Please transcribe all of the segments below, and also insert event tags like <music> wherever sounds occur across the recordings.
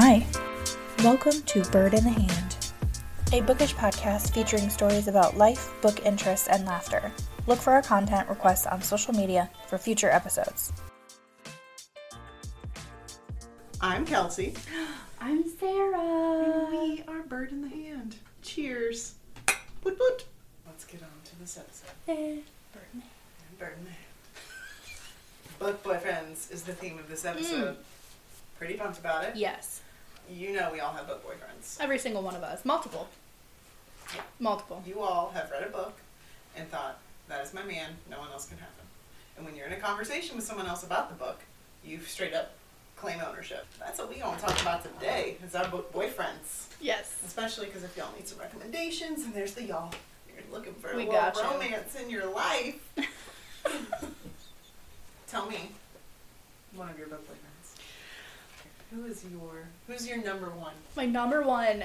Hi, welcome to Bird in the Hand, a bookish podcast featuring stories about life, book interests, and laughter. Look for our content requests on social media for future episodes. I'm Kelsey. <gasps> I'm Sarah. We are Bird in the Hand. Cheers. Woot woot. Let's get on to this episode. Bird in the Hand. Bird in the Hand. Book boyfriends is the theme of this episode. Hmm. Pretty pumped about it. Yes, You know we all have book boyfriends. every single one of us. Multiple. Multiple. You all have read a book and thought, that is my man, no one else can have him. And when you're in a conversation with someone else about the book, you straight up claim ownership. That's what we to talk about today, is our book boyfriends. Yes. Especially because if y'all need some recommendations, and there's the y'all, you're looking for a We little got you. romance in your life. <laughs> Tell me, one of your book boyfriends. Who is your Who's your number one? My number one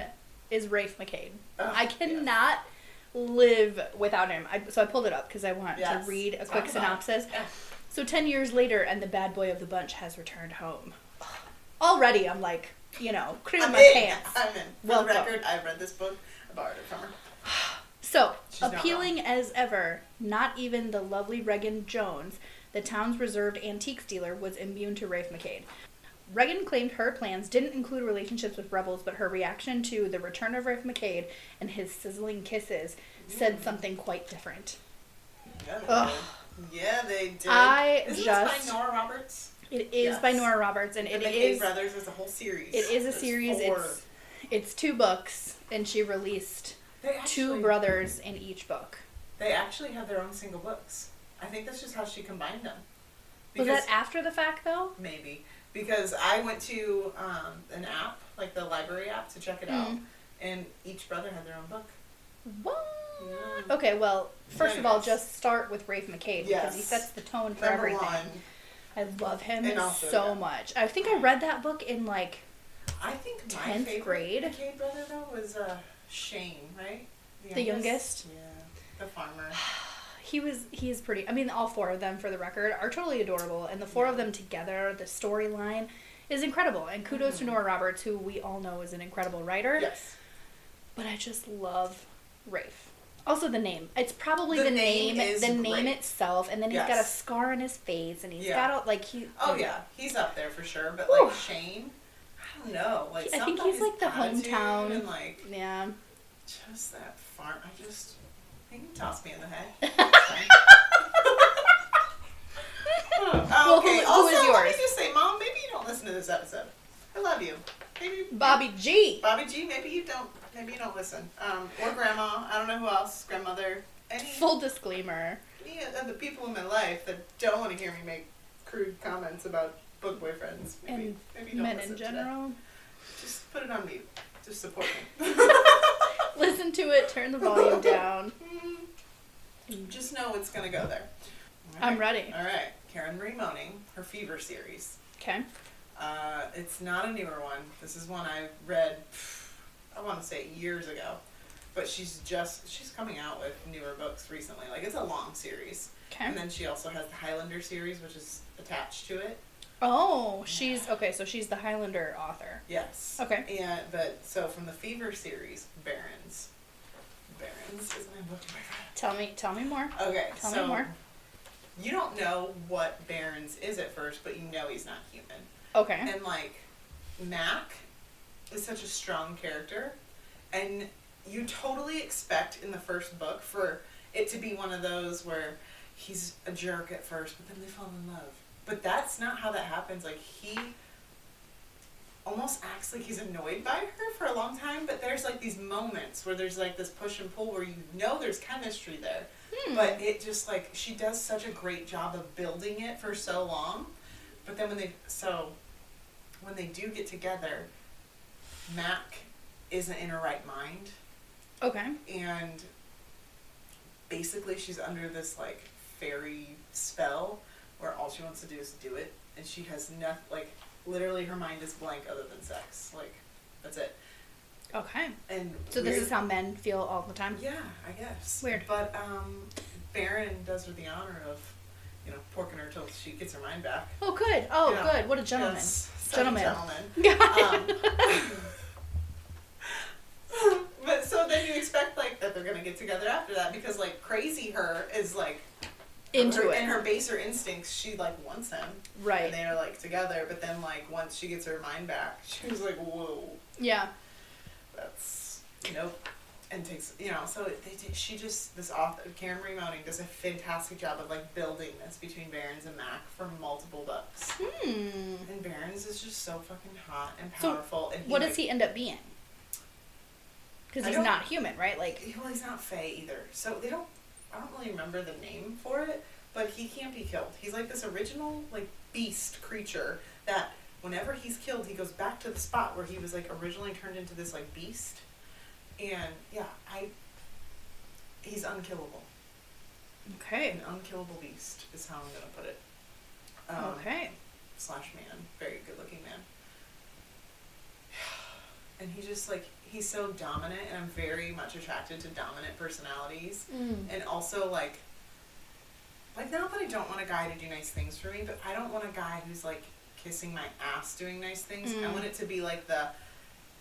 is Rafe MacKade. Oh, I cannot live without him. I, so I pulled it up because I want Yes. to read a quick synopsis. Yeah. So 10 years later, and the bad boy of the bunch has returned home. Already, I'm like, you know, cream I'm my in. pants. I'm in. For record, I read this book. I borrowed it from her. So, She's appealing as ever, not even the lovely Regan Jones, the town's reserved antiques dealer, was immune to Rafe MacKade. Regan claimed her plans didn't include relationships with rebels, but her reaction to the return of Rafe MacKade and his sizzling kisses said mm. something quite different. Yeah, they Ugh. did. Yeah, they did. I Isn't just- this by Nora Roberts? It is by Yes. Nora Roberts, and it is. the MacKade is Brothers is a whole series. it is a There's series. four. It's it's two books, and she released They two actually- brothers in each book. They actually have their own single books. I think that's just how she combined them. Was that after the fact, though? maybe because I went to um, an app, like the library app, to check it out, Mm. and each brother had their own book. What? Yeah. Okay, well, first of all, just start with Rafe MacKade because he sets the tone for Number everything. one, I love him also, so yeah. much. I think I read that book in like I think my 10th favorite grade. MacKade brother though was uh, Shane, right? The youngest? Yeah, the farmer. <sighs> <sighs> <sighs> he was he is pretty. I mean, all four of them, for the record, are totally adorable, and the four of them together, the storyline is incredible. And kudos to Mhm. Nora Roberts, who we all know is an incredible writer. Yes. But I just love Rafe. Also, the name. It's probably The the, name name, the name itself, and then he's got a scar on his face, and he's Yeah. got a like he. Oh yeah, he's up there for sure. But like Shane, I don't know. Like I think he's like the hometown- and like Yeah. just that farm. I just can toss me in the head. Oh, <laughs> okay. who also, is let me yours? just say, Mom, maybe you don't listen to this episode. I love you. Maybe Bobby G. Bobby G. Maybe you don't. Maybe you don't listen. Um, or Grandma. I don't know who else. Grandmother. Any, Full disclaimer. any of the people in my life that don't want to hear me make crude comments about book boyfriends. Maybe, And maybe don't Men listen in to that. general. Just put it on mute. Just support me. <laughs> <laughs> Listen to it, turn the volume down. Just know it's gonna go there. I'm ready. All right, Karen Marie Moning, her Fever series. Okay. Uh, it's not a newer one. This is one I read. I want to say years ago, but she's just she's coming out with newer books recently. Like it's a long series, Okay. and then she also has the Highlander series, which is attached to it. Oh. oh, she's okay. So she's the Highlander author. Yes. Okay. Yeah, but so from the Fever series, Barrons. Barrons is my book. Tell me, tell me more. Okay, Tell me more. you don't know what Barrons is at first, but you know he's not human. Okay. And like Mac is such a strong character, and you totally expect in the first book for it to be one of those where he's a jerk at first, but then they fall in love. But that's not how that happens. Like he almost acts like he's annoyed by her for a long time, but there's like these moments where there's like this push and pull where you know there's chemistry there. Hmm. But it just like she does such a great job of building it for so long. But then when they so when they do get together, Mac isn't in her right mind Okay. and basically she's under this like fairy spell where all she wants to do is do it and she has nothing like literally her mind is blank other than sex like that's it Okay. and So this is how men feel all the time. yeah i guess Weird. but um baron does her the honor of you know, porking her till she gets her mind back. Oh, good. Oh, good. What a gentleman. Yes, such a Gentleman. gentleman. <laughs> Um, <laughs> but so then you expect like that they're gonna get together after that because like crazy her is like Into her, it. and her baser instincts she like wants him right. and they're like together but then like once she gets her mind back <laughs> she was like whoa Yeah. that's nope and takes you know so they did, she just this author Karen Marie Moning does a fantastic job of like building this between Barrons and Mac for multiple books Hmm. and Barrons is just so fucking hot and So, powerful and What like, does he end up being? Because he's not human, right? Like, Well, he's not Fey either. So they don't. I don't really remember the name for it, but he can't be killed. He's like this original like beast creature that whenever he's killed, he goes back to the spot where he was like originally turned into this like beast. And yeah, I. He's unkillable. okay. An unkillable beast is how I'm gonna put it. Um, Okay. Slash man, very good looking man. <sighs> And he just like he's so dominant, and I'm very much attracted to dominant personalities. Mm. and also like like not that I don't want a guy to do nice things for me, but I don't want a guy who's like kissing my ass doing nice things. I Mm. want it to be like the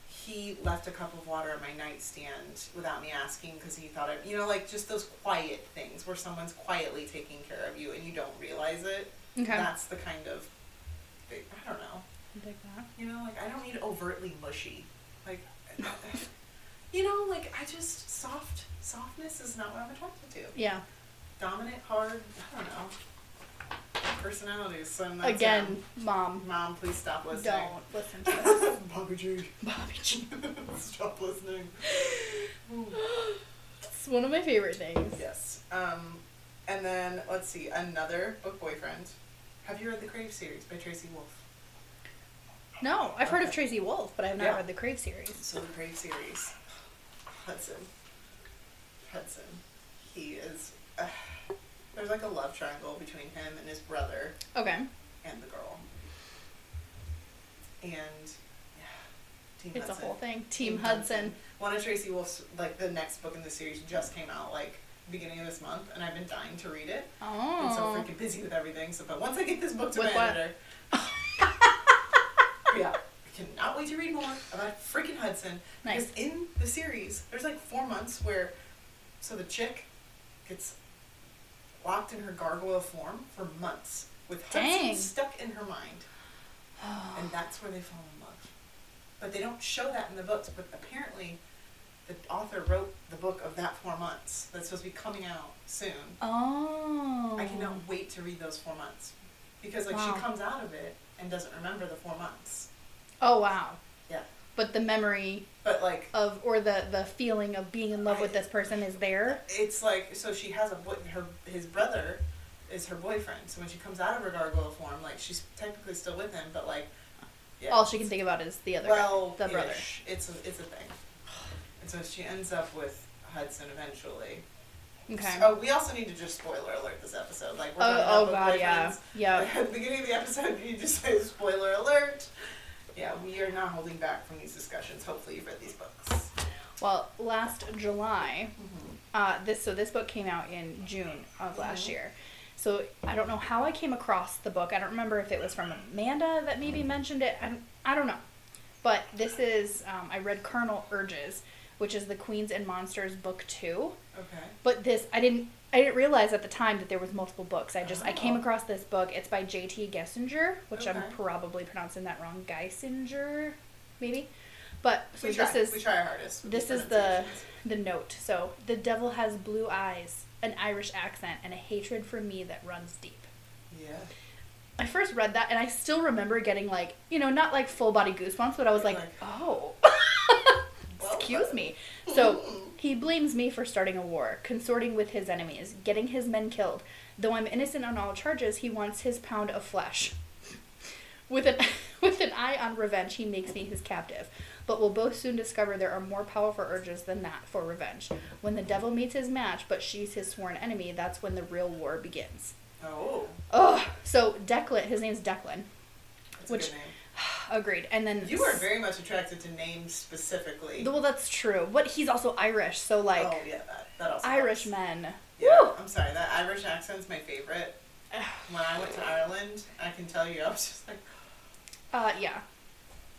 he left a cup of water on my nightstand without me asking because he thought I, you know, like just those quiet things where someone's quietly taking care of you and you don't realize it. Okay. That's the kind of, I don't know. Like that. You know, like I don't need overtly mushy. Like, you know, like I just soft softness is not what I'm attracted to. Yeah. Dominant, hard. I don't know. Personalities. So Again, mom, mom, please stop listening. don't listen to <laughs> this. Bobby G. Bobby G. <laughs> stop listening. <gasps> It's one of my favorite things. yes. Um, and then let's see another book boyfriend. Have you read the Crave series by Tracy Wolff? No, I've heard of Tracy Wolff, but I've not Yeah. read the Crave series. So the Crave series, Hudson. Hudson. He is. Uh, there's like a love triangle between him and his brother Okay. and the girl. And yeah, Team It's a whole thing. Team Hudson. One of Tracy Wolff's like the next book in the series just came out like beginning of this month, and I've been dying to read it. Oh. I'm so freaking busy with everything. So, but once I get this book to With my what? editor, yeah, I cannot wait to read more about freaking Hudson. Nice. Because in the series, there's like four months where, so the chick gets locked in her gargoyle form for months with Hudson stuck in her mind, <sighs> and that's where they fall in love. But they don't show that in the books. But apparently, the author wrote the book of that four months that's supposed to be coming out soon. Oh. I cannot wait to read those four months because like Wow. she comes out of it and doesn't remember the four months. Oh wow. Yeah, But the memory but like of or the the feeling of being in love with this person is there. it's like so she has a boy her his brother is her boyfriend. So when she comes out of her gargoyle form, like she's technically still with him, but like yeah, All she can think about is the other well, guy, the brother. It's a, it's a thing. And so she ends up with Hudson eventually. Okay. Oh, we also need to just spoiler alert this episode. Like we're Oh, oh god, yeah. Yeah. Like, <laughs> at the beginning of the episode, you just say spoiler alert. Yeah, we are not holding back from these discussions. Hopefully, you've read these books. Well, last July, uh, this so this book came out in June of last Mhm. year. So I don't know how I came across the book. I don't remember if it was from Amanda that maybe mentioned it. I don't, I don't know. But this is um, I read Carnal Urges, which is the Queens and Monsters book two. Okay. But this I didn't I didn't realize at the time that there was multiple books. I just I came Oh. across this book. It's by J.T. Geissinger, which I'm probably pronouncing that wrong. Geissinger, maybe. But so we try. this is we try our hardest. this is the the note. So the devil has blue eyes, an Irish accent, and a hatred for me that runs deep. Yeah. I first read that and I still remember getting like, you know, not like full body goosebumps, but I was like, Like- oh, <laughs> excuse me. So he blames me for starting a war, consorting with his enemies, getting his men killed. Though I'm innocent on all charges, he wants his pound of flesh. With an <laughs> with an eye on revenge, he makes me his captive. But we'll both soon discover there are more powerful urges than that for revenge. When the devil meets his match, but she's his sworn enemy, that's when the real war begins. Oh, Oh, So Declan, his name's Declan. that's Which- a good name. Agreed. And then You are very much attracted to names specifically. well, that's true. But he's also Irish, so like oh yeah, that that also. Irish men. Yeah, Woo! I'm sorry. That Irish accent's my favorite. <sighs> when I went to Ireland, I can tell you, I was just like, Uh, yeah,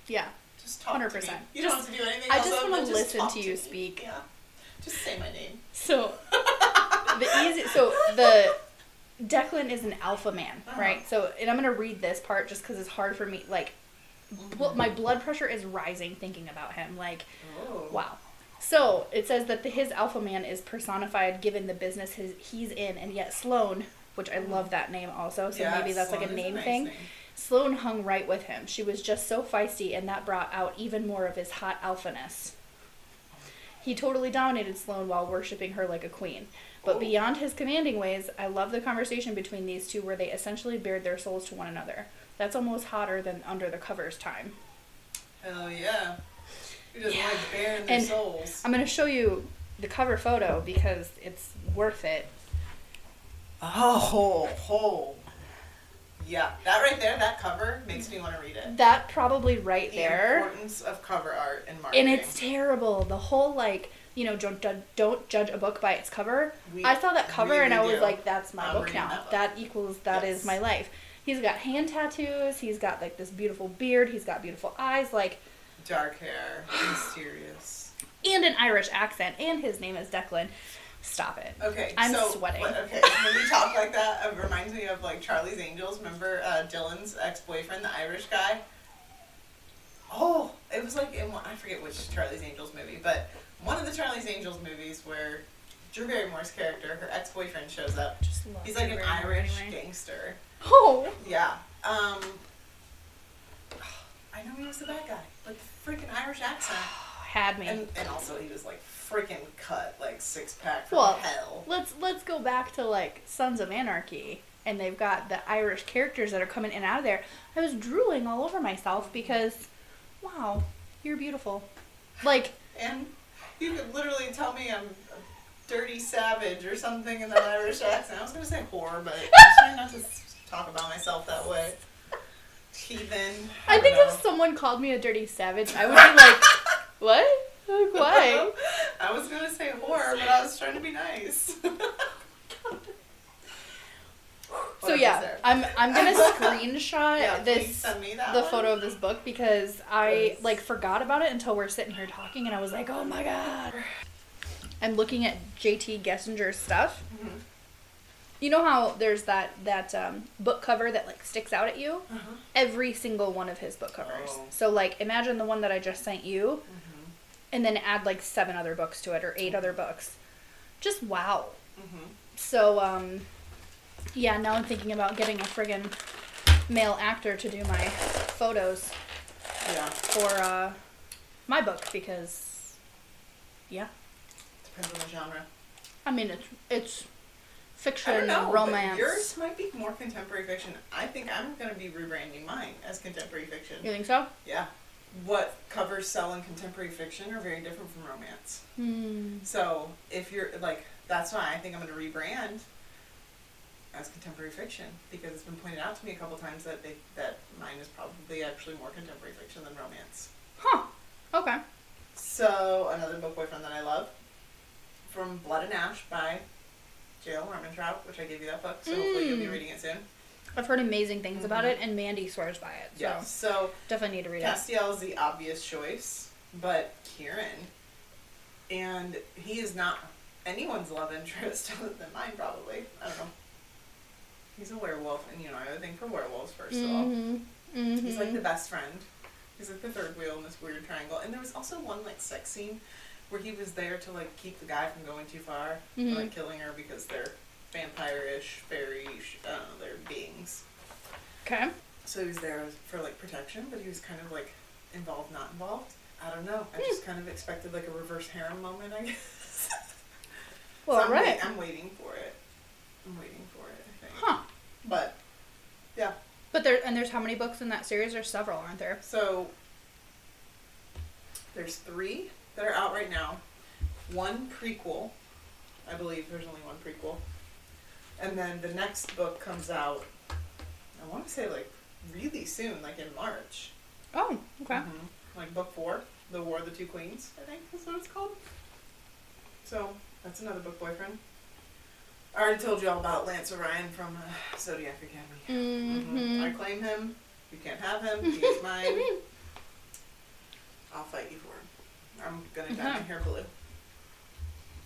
yeah. just talk to me. 100%. You Just- don't have to do anything I just wanna than listen to you me. speak. Yeah. Just say my name. So <laughs> the easy. So the Declan is an alpha man, Uh-huh. right? So and I'm gonna read this part just because it's hard for me. Like, bl- my blood pressure is rising thinking about him. Like, Oh. wow. So it says that the, his alpha man is personified given the business his, he's in, and yet Sloane, which I love that name also. So Yeah, maybe that's like a Sloane name nice thing. name. Sloane hung right with him. She was just so feisty, and that brought out even more of his hot alphaness. He totally dominated Sloane while worshipping her like a queen. But Oh. beyond his commanding ways, I love the conversation between these two where they essentially bared their souls to one another. That's almost hotter than under the covers time. Hell yeah. Who doesn't Yeah. like bearing their And souls? I'm going to show you the cover photo because it's worth it. Oh, oh. Yeah, that right there, that cover makes me want to read it. That probably right The there. importance of cover art and marketing. and it's terrible. The whole like you know don't judge, don't judge a book by its cover. We I saw that cover and I was do. like, that's my book now. that That, equals that is Yes. my life. He's got hand tattoos. He's got like this beautiful beard. He's got beautiful eyes, like dark hair, mysterious. and an Irish accent. And his name is Declan. Stop it. Okay, I'm so, sweating. but- okay, when you talk like that, it reminds me of like Charlie's Angels. Remember uh, Dylan's ex-boyfriend, the Irish guy? Oh, it was like in one, I forget which Charlie's Angels movie, but one of the Charlie's Angels movies where Drew Barrymore's character, her ex-boyfriend, shows up. Just love He's like an Drew Barrymore Irish anyway. gangster. Oh, Yeah. Um. I know he was the bad guy, but the freaking Irish accent, <sighs> had me. and and also he was like freaking cut, like six pack from Well, hell. let's let's go back to like Sons of Anarchy, and they've got the Irish characters that are coming in and out of there. I was drooling all over myself because, wow, you're beautiful. Like And you could literally tell me I'm a dirty savage or something in that Irish accent. I was gonna say whore, but I'm trying not to talk about myself that way. Heathen. I don't think know. if someone called me a dirty savage, I would be like, <laughs> what? Like why? I was gonna say whore, but I was trying to be nice. <laughs> So yeah. I'm I'm gonna <laughs> screenshot Yeah, this send me that the one. photo of this book because I like forgot about it until we're sitting here talking and I was like, oh my god. I'm looking at JT Geissinger's stuff. Mhm. You know how there's that that um, book cover that like sticks out at you? Uh-huh. Every single one of his book covers. Oh. So like imagine the one that I just sent you, Mhm. and then add like seven other books to it or eight other books. Just wow. Mhm. So um, yeah. Now I'm thinking about getting a friggin' male actor to do my photos Yeah. for uh, my book because yeah. Depends on the genre. I mean it's it's fiction, know. romance. yours might be more contemporary fiction. I think I'm gonna be rebranding mine as contemporary fiction. You think so? Yeah. What covers sell in contemporary fiction are very different from romance. Hmm. So if you're like, that's why I think I'm gonna rebrand as contemporary fiction because it's been pointed out to me a couple times that they that mine is probably actually more contemporary fiction than romance. Huh. Okay. So another book boyfriend that I love, from Blood and Ash by J.L. Armentrout, which I gave you that book, so hopefully you'll be Mm. reading it soon. I've heard amazing things about Mhm. it, and Mandy swears by it. So Yeah. So definitely need to read it. Casteel is the obvious choice, but Kieran, and he is not anyone's love interest <laughs> other than mine, probably. I don't know. He's a werewolf, and you know I have a thing for werewolves. First of all, Mm-hmm. Mm-hmm. he's like the best friend. He's like the third wheel in this weird triangle. And there was also one like sex scene where he was there to like keep the guy from going too far, Mhm. like killing her because they're vampire-ish, fairy, I don't they're beings. okay. So he was there for like protection, but he was kind of like involved, not involved. I don't know. I Hmm. just kind of expected like a reverse harem moment, I <laughs> guess. Well, so I'm, right. wait- I'm waiting for it. I'm waiting for it. I think. Huh. But yeah. But there and there's how many books in that series? There's several, aren't there? So there's three that are out right now. One prequel. I believe there's only one prequel. And then the next book comes out. I want to say like really soon, like in March. Oh, okay. Mhm. Like book four, The War of the Two Queens, I think is what it's called. So that's another book boyfriend. I already told you all about Lance Orion from uh, Zodiac Academy. Mm-hmm. I claim him. You can't have him. He's mine. <laughs> I'll fight you for him. I'm gonna dye my hair blue.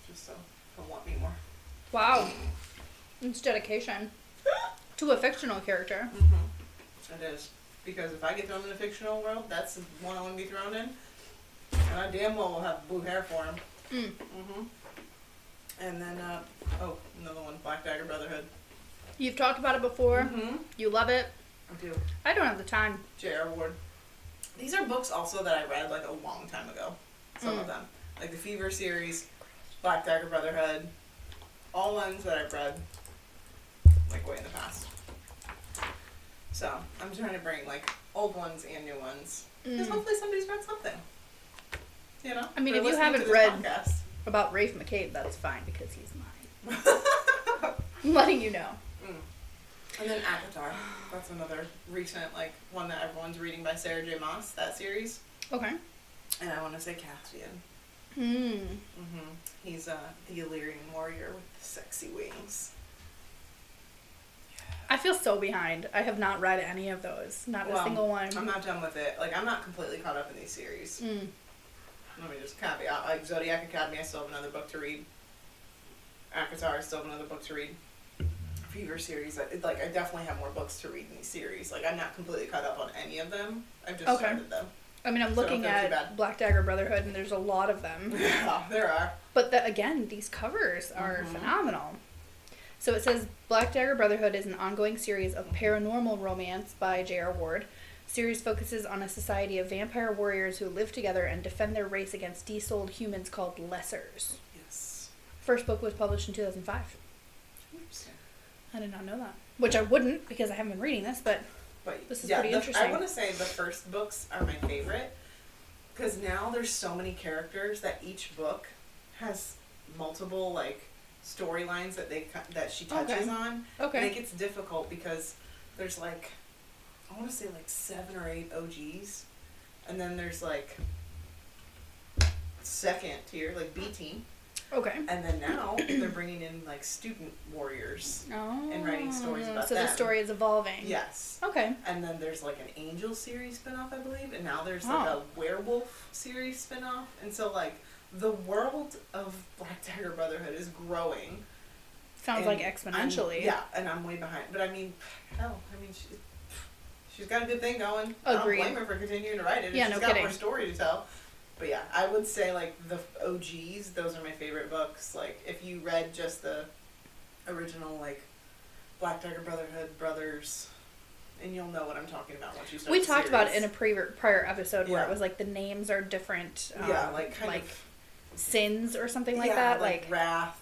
Just so he'll want me more. Wow. It's dedication <gasps> to a fictional character. Mm-hmm. It is. Because if I get thrown in a fictional world, that's the one I want to be thrown in. And I damn well will have blue hair for him. Mm. Mm-hmm. And then, uh, oh, another one, Black Dagger Brotherhood. You've talked about it before. Mm-hmm. You love it. I do. I don't have the time. J.R. Ward. These are books also that I read like a long time ago. Some Mm. of them. Like the Fever series, Black Dagger Brotherhood. All ones that I've read like way in the past. So I'm trying to bring like old ones and new ones. Because Mm. hopefully somebody's read something. You know? I mean, if you haven't read- podcast. About Rafe MacKade, that's fine because he's mine. <laughs> I'm letting you know. Mm. And then ACOTAR. That's another recent like one that everyone's reading by Sarah J. Maas, that series. Okay. And I want to say Cassian. Hmm. hmm He's uh, the Illyrian warrior with the sexy wings. I feel so behind. I have not read any of those. Not a single one. I'm not done with it. Like, I'm not completely caught up in these series. Mm. Let me just caveat. Like, Zodiac Academy, I still have another book to read. ACOTAR, I still have another book to read. Series, I, like, I definitely have more books to read in these series. Like, I'm not completely caught up on any of them. I've just Okay. started them. I mean, I'm So looking don't feel too at. Black Dagger Brotherhood, and there's a lot of them. <laughs> Yeah, there are. But the, again, these covers are Mhm. phenomenal. So it says Black Dagger Brotherhood is an ongoing series of paranormal romance by J.R. Ward. Series focuses on a society of vampire warriors who live together and defend their race against desouled humans called Lessers. Yes. First book was published in 2005. I did not know that. Which I wouldn't because I haven't been reading this, but But This is yeah, pretty the- interesting. I want to say the first books are my favorite because now there's so many characters that each book has multiple like storylines that they that she touches Okay. on. okay. And it gets difficult because there's like I want to say like seven or eight OGs, and then there's like second tier like B team, Okay. and then now they're bringing in like student warriors. Oh. and writing stories oh, about them. So the story is evolving. Yes. Okay. And then there's like an angel series spinoff, I believe, and now there's like Oh. a werewolf series spinoff, and so like the world of Black Dagger Brotherhood is growing. Sounds like I'm- exponentially. yeah, and I'm way behind. But I mean, hell, I mean, she, she's got a good thing going. Agreed. I don't blame her for continuing to write it. Yeah, she's no got kidding. more story to tell. But yeah, I would say like the OGs. Those are my favorite books. Like if you read just the original like Black Dagger Brotherhood brothers, and you'll know what I'm talking about once you start. We talked about it in a pre- prior episode where Yeah. it was like the names are different. Um, yeah, like kind like of sins or something like yeah, that. like, Like, wrath,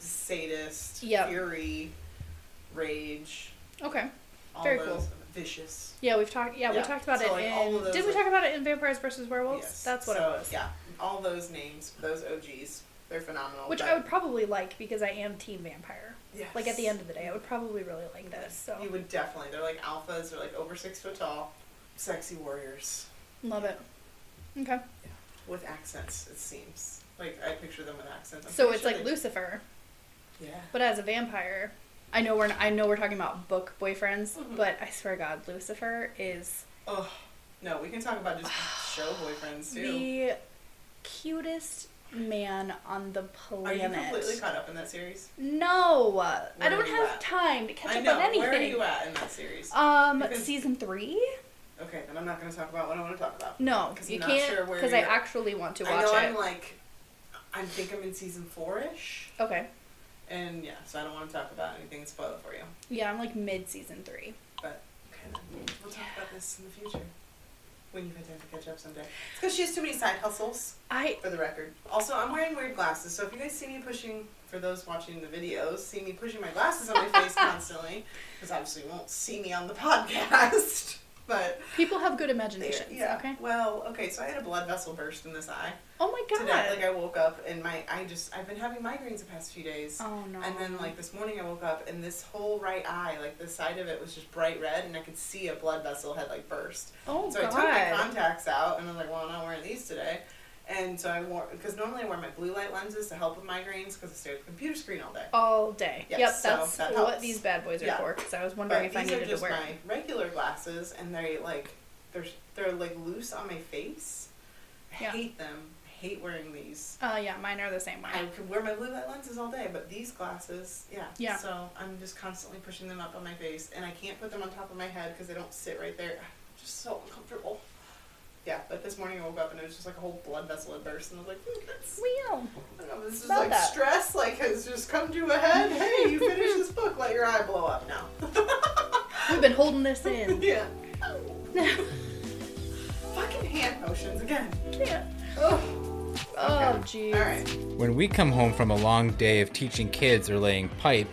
Zsadist, Yep. Phury, Rhage. okay, Very those, cool. Vishous. yeah, we've talked. Yeah, we talked about so, it like, in. Did we like- talk about it in Vampires versus Werewolves? Yes. That's what so, it was. Yeah, all those names, those OGs, they're phenomenal. Which I would probably like because I am Team Vampire. Yes. Like at the end of the day, I would probably really like this. So You would definitely. They're like alphas. They're like over six foot tall, sexy warriors love it. Okay, Yeah. with accents. It seems like I picture them with accents. I'm so it's like Lucifer, Yeah. but as a vampire. I know we're n- I know we're talking about book boyfriends, Mhm. but I swear to God, Lucifer is Oh no, we can talk about just <sighs> show boyfriends too. the cutest man on the planet. Are you completely caught up in that series? No, I don't have at? time to catch I up know. on anything. Where are you at in that series? Um, Because- season three? okay, then I'm not going to talk about what I want to talk about. No, because you not can't sure where because I actually want to watch I know it. I'm like, I think I'm in season four ish, okay, and yeah, so I don't want to talk about anything spoiled for you. yeah, I'm like mid season three. But okay, then we'll talk about this in the future when you've had time to catch up someday. It's because she has too many side hustles, I for the record. Also, I'm wearing weird glasses, so if you guys see me pushing, for those watching the videos, see me pushing my glasses on my face <laughs> constantly, because obviously you won't see me on the <laughs> podcast. But people have good they- imaginations. yeah. Okay. Well, okay, so I had a blood vessel burst in this eye Oh my god. today. Like I woke up and my I just I've been having migraines the past few days. oh no. And then like this morning I woke up and this whole right eye, like the side of it was just bright red and I could see a blood vessel had like burst. oh so I took my contacts out and I was like, well, I'm not wearing these today. And so I wore because normally I wear my blue light lenses to help with migraines because I stare at the computer screen all day. All day. Yes, yep, so that's that what these bad boys are Yeah. for. Because I was wondering But if I these are needed to just wear. my regular glasses, and they like they're they're like loose on my face. I Yeah. hate them. I hate wearing these. Uh, yeah, mine are the same way. I could wear my blue light lenses all day, but these glasses, yeah. Yeah. So I'm just constantly pushing them up on my face, and I can't put them on top of my head because they don't sit right there. I'm Just so uncomfortable. Yeah, but this morning I woke up and it was just like a whole blood vessel had burst, and I was like, hmm, that's, Wheel. I don't know, this is About like that. stress, like has just come to a head. Hey, you finished this book, let your eye blow up now. <laughs> We've been holding this <laughs> in. yeah. <laughs> Fucking hand motions again. Can't. Ugh. Oh, jeez. All right. When we come home from a long day of teaching kids or laying pipe,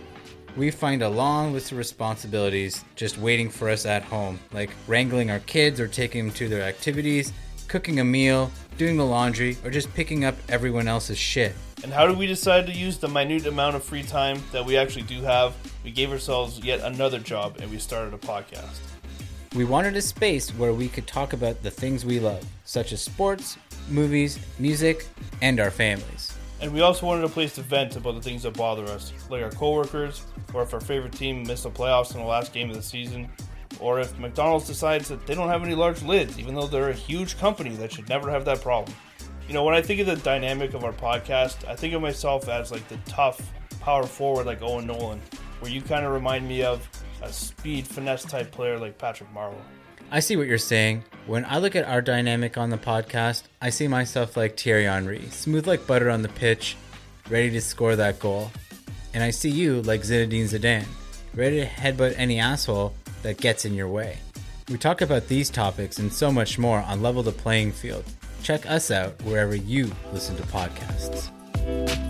we find a long list of responsibilities just waiting for us at home, like wrangling our kids or taking them to their activities, cooking a meal, doing the laundry, or just picking up everyone else's shit. And how did we decide to use the minute amount of free time that we actually do have? We gave ourselves yet another job and we started a podcast. We wanted a space where we could talk about the things we love, such as sports, movies, music, and our families. And we also wanted a place to vent about the things that bother us, like our coworkers, or if our favorite team missed the playoffs in the last game of the season, or if McDonald's decides that they don't have any large lids, even though they're a huge company that should never have that problem. You know, when I think of the dynamic of our podcast, I think of myself as like the tough power forward like Owen Nolan, where you kind of remind me of a speed finesse type player like Patrick Marleau. I see what you're saying. When I look at our dynamic on the podcast, I see myself like Thierry Henry, smooth like butter on the pitch, ready to score that goal. And I see you like Zinedine Zidane, ready to headbutt any asshole that gets in your way. We talk about these topics and so much more on Level the Playing Field. Check us out wherever you listen to podcasts.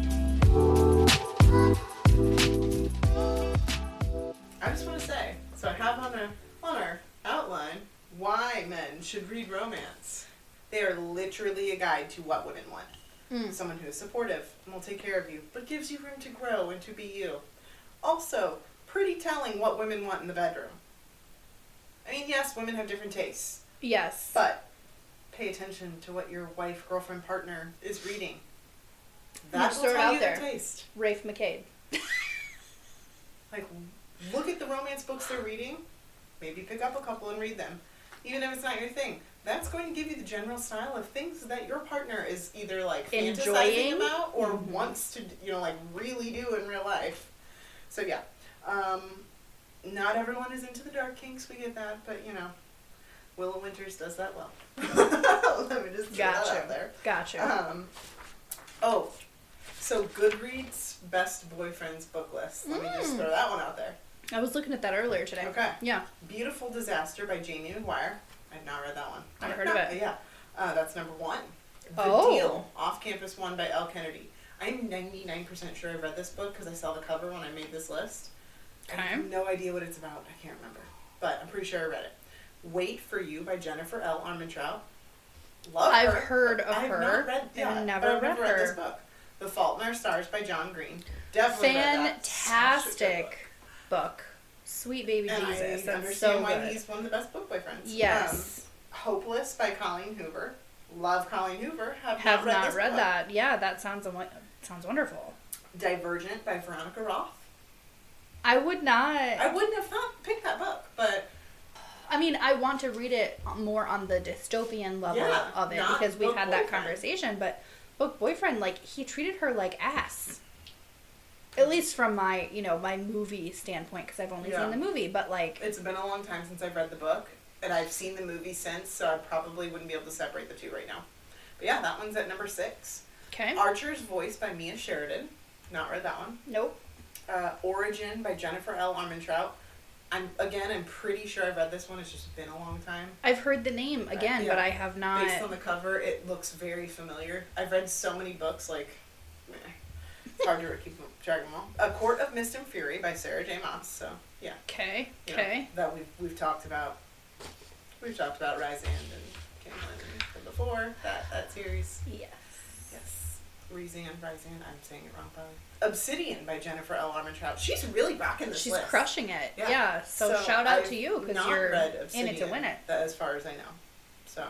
Should read romance. They are literally a guide to what women want. Mm. Someone who is supportive and will take care of you, but gives you room to grow and to be you. Also, pretty telling what women want in the bedroom. I mean, yes, women have different tastes, Yes. but pay attention to what your wife, girlfriend, partner is reading. That will tell out you their there. taste. Rafe MacKade. Like, look at the romance books they're reading. Maybe pick up a couple and read them. Even if it's not your thing. That's going to give you the general style of things that your partner is either like fantasizing about or Mhm. wants to, you know, like really do in real life. So, yeah. Um, not everyone is into the dark kinks, we get that, but you know, Willow Winters does that well. <laughs> Let me just throw that out there. Gotcha. Um, oh, so Goodreads best boyfriends book list. Let me just Mm. throw that one out there. I was looking at that earlier today. Okay. Yeah. Beautiful Disaster by Jamie McGuire. I've not read that one. I've heard no, of it. Yeah, uh, that's number one. The Oh. Deal, Off Campus One by Elle Kennedy. I'm 99% sure I read this book because I saw the cover when I made this list. I Okay. have no idea what it's about. I can't remember. But I'm pretty sure I read it. Wait for You by Jennifer L. Armentrout. Love I've her. heard of I have her. Not read, I've yeah, never I've read never read this book. The Fault in Our Stars by John Green. Definitely read that. Such a good book. Fantastic book. Sweet baby And Jesus. I That's understand so why good. he's one of the best book boyfriends. Yes. Um, Hopeless by Colleen Hoover. Love Colleen Hoover. Have, Have not read, not read that. Yeah, that sounds sounds wonderful. Divergent by Veronica Roth. I would not. I wouldn't have thought picked that book, but I mean, I want to read it more on the dystopian level Yeah, of it because we've had that boyfriend. conversation. But book boyfriend, like he treated her like ass. At least from my, you know, my movie standpoint, because I've only Yeah. seen the movie. But like, it's been a long time since I've read the book, and I've seen the movie since, so I probably wouldn't be able to separate the two right now. But yeah, that one's at number six. okay, Archer's Voice by Mia Sheridan. Not read that one. nope. Uh, Origin by Jennifer L. Armentrout. I'm again. I'm pretty sure I've read this one. It's just been a long time. I've heard the name again, yeah. but I have not. Based on the cover, it looks very familiar. I've read so many books, like, meh. it's hard to keep them, drag them all. A Court of Mist and Fury by Sarah J. Maas. So, yeah. Okay, okay. that we've, we've talked about. We've talked about Rhysand and Caitlin before, that, that series. Yes. Yes. Rhysand, Rhysand, I'm saying it wrong probably. Obsidian by Jennifer L. Armentrout. She's really rocking this She's list. crushing it. Yeah. Yeah. So, shout out to I've you because you're in it to win it. As far as I know. So,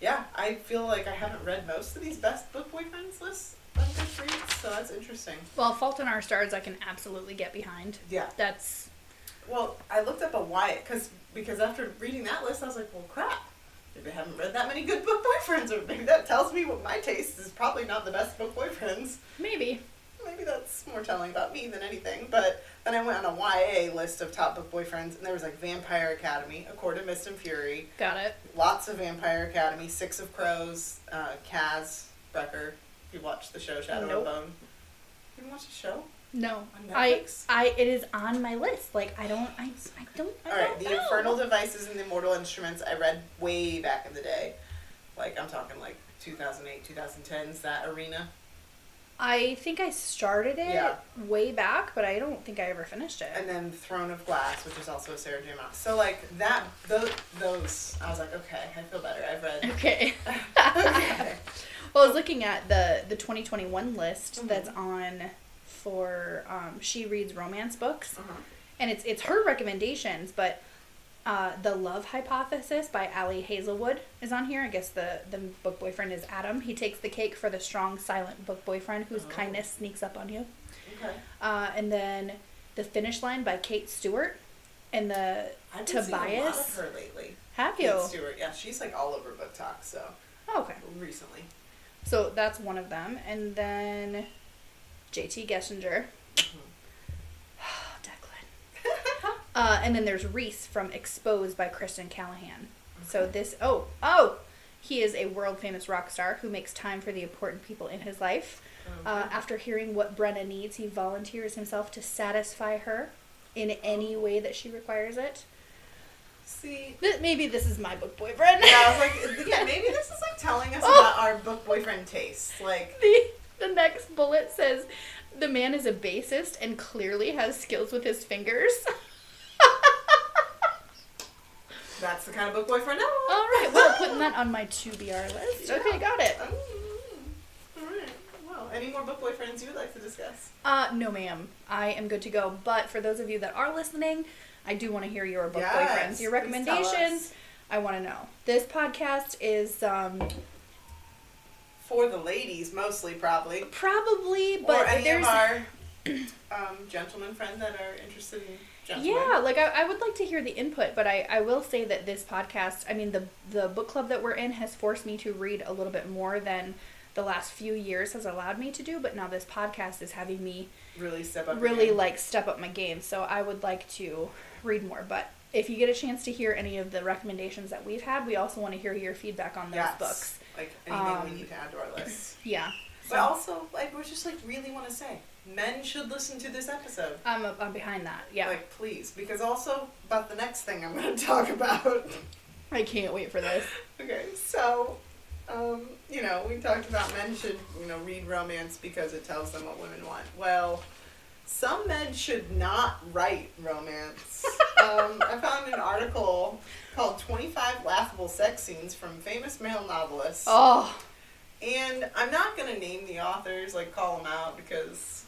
yeah, I feel like I haven't read most of these best book boyfriends lists so that's interesting. Well, Fault in Our Stars, I can absolutely get behind. Yeah. That's Well, I looked up a Wyatt because because after reading that list, I was like, well, crap. Maybe I haven't read that many good book boyfriends, or maybe that tells me what my taste is probably not the best book boyfriends. maybe. Maybe that's more telling about me than anything. But then I went on a YA list of top book boyfriends, and there was like Vampire Academy, A Court of Mist and Fury, Got it. lots of Vampire Academy, Six of Crows, uh, Kaz Brekker. You watched the show Shadow Nope. and Bone? You didn't watch the show? No, On I, Netflix? I, it is on my list. Like I don't, I, I don't. I All right, don't the know. Infernal Devices and the Immortal Instruments I read way back in the day. Like, I'm talking like 2008, 2010s, that arena. I think I started it Yeah. way back, but I don't think I ever finished it. And then Throne of Glass, which is also a Sarah J. Maas. So, like, that, those, those, I was like, okay, I feel better. I've read. Okay. <laughs> okay. <laughs> Well, I was looking at the the 2021 list Mhm. that's on for um, she reads romance books, Uh-huh. and it's it's her recommendations, but uh, the Love Hypothesis by Ali Hazelwood is on here. I guess the the book boyfriend is Adam. He takes the cake for the strong, silent book boyfriend whose Oh. kindness sneaks up on you. Okay. Uh, and then the Finish Line by Kate Stewart, and the I've been seeing a lot Tobias. of her lately. Have Kate you? Stewart, yeah, she's like all over BookTok, so Oh, okay. recently. So that's one of them. And then JT Geissinger. <sighs> Declan. <laughs> Uh, and then there's Reese from Exposed by Kristen Callihan. So this, oh, oh, he is a world famous rock star who makes time for the important people in his life. Uh, after hearing what Brenna needs, he volunteers himself to satisfy her in any way that she requires it. See, Th- Maybe this is my book boyfriend. yeah, I was like, <laughs> yeah, maybe this is like telling us about our book boyfriend tastes. Like, the, the next bullet says the man is a bassist and clearly has skills with his fingers. <laughs> that's the kind of book boyfriend I want. All right, well, putting that <laughs> on my to be our list. Okay, got it. Mm, all right. Well, any more book boyfriends you would like to discuss? Uh, no, ma'am. I am good to go. But for those of you that are listening, I do want to hear your book Yes, boyfriends, your please tell us. recommendations. I want to know. This podcast is um, For the ladies, mostly probably. probably, but or any there's of our um, gentlemen friends that are interested in gentlemen. Yeah, like I, I would like to hear the input, but I, I will say that this podcast, I mean the the book club that we're in has forced me to read a little bit more than the last few years has allowed me to do, but now this podcast is having me Really step up. really game. like step up my game. So I would like to read more, but if you get a chance to hear any of the recommendations that we've had, we also want to hear your feedback on those Yes. books. Like anything Um, we need to add to our list. <clears throat> Yeah. But also, like, we just like really want to say, men should listen to this episode. I'm I'm behind that. Yeah. Like, please, because also about the next thing I'm going <laughs> to talk about. I can't wait for this. <laughs> okay, so, um, you know, we talked about men should, you know, read romance because it tells them what women want. Well, some men should not write romance. <laughs> um, I found an article called 25 Laughable Sex Scenes from Famous Male Novelists. Oh, And I'm not going to name the authors, like, call them out because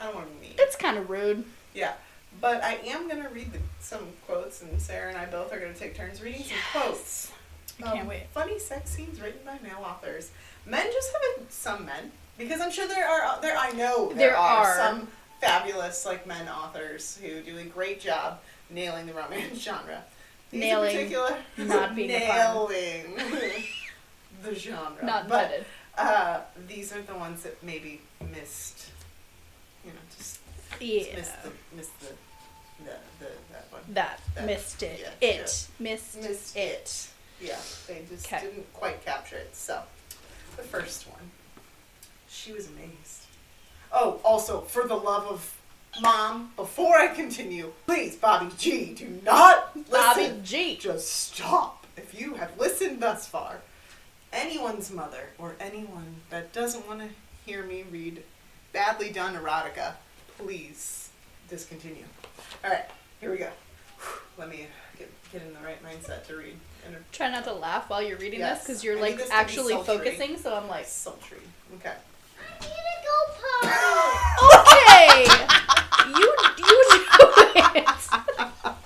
I don't want to mean. that's kind of rude. Yeah. But I am going to read the, some quotes, and Sarah and I both are going to take turns reading some quotes. I can't Um, wait. Funny sex scenes written by male authors. Men just haven't. Some men, because I'm sure there are. There I know there, There are, are. some fabulous like men authors who do a great job nailing the romance <laughs> genre. These Nailing, in particular, not being a nailing <laughs> the genre. Not but uh, these are the ones that maybe missed. You know, just Yeah. missed the missed the the, the that one. That, That- missed it. yeah, it missed, Missed it. Yeah, they just 'Kay. didn't quite capture it. So, the first one, she was amazed. Oh, also, for the love of mom, before I continue, please, Bobby G, do not listen. Bobby G. Just stop. If you have listened thus far, anyone's mother or anyone that doesn't want to hear me read badly done erotica, please discontinue. All right, here we go. Let me get, get in the right mindset to read try not to laugh while you're reading yes. this because you're I like actually focusing. So I'm like sultry. Okay. I need to go potty. okay. you you do it. yeah,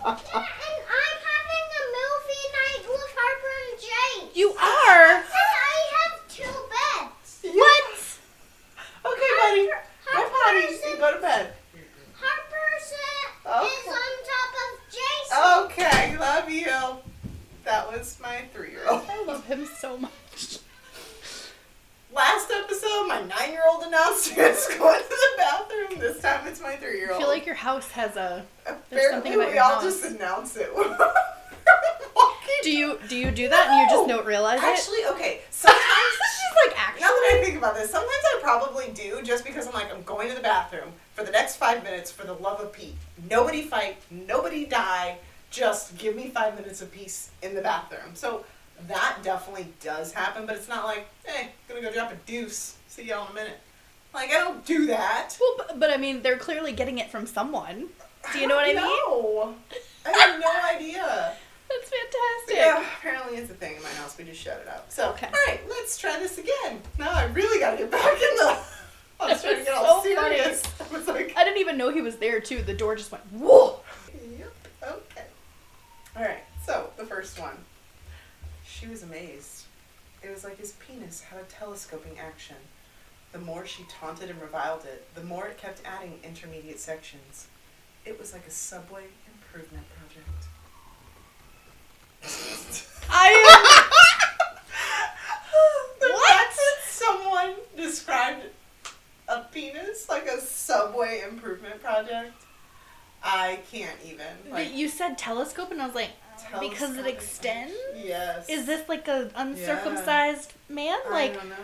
and I'm having a movie night with Harper and Jane. You are. And I have two beds. What? Okay, buddy. Go potty. Go to bed. That was my three-year-old. I love him so much. Last episode, my nine-year-old announced he was going to the bathroom. This time, it's my three-year-old. I feel like your house has a. apparently something about we all house. just announce it. walking. Do you do you do that and you just don't realize it? Actually, okay. Sometimes <laughs> She's like Now that. I think about this, sometimes I probably do just because I'm like, I'm going to the bathroom for the next five minutes for the love of Pete. Nobody fight, nobody die, just give me five minutes of peace in the bathroom. So that definitely does happen, but it's not like, hey, gonna go drop a deuce, see y'all in a minute. Like, I don't do that. Well, but, but I mean, they're clearly getting it from someone. Do you know what I mean? No. I have no idea. That's fantastic. Yeah, apparently it's a thing in my house. We just shut it up. So, Okay. all right, let's try this again. Now I really got to get back in the. I was That <laughs> trying to get all so funny. serious. <laughs> I was like, I didn't even know he was there too. The door just went whoa. All right, so the first one. She was amazed. It was like his penis had a telescoping action. The more she taunted and reviled it, the more it kept adding intermediate sections. It was like a subway improvement project. I <laughs> the What? fact that someone described a penis like a subway improvement project, I can't even. Like, you said telescope and I was like because it extends. Yes. Is this like a uncircumcised man? Like. I don't know.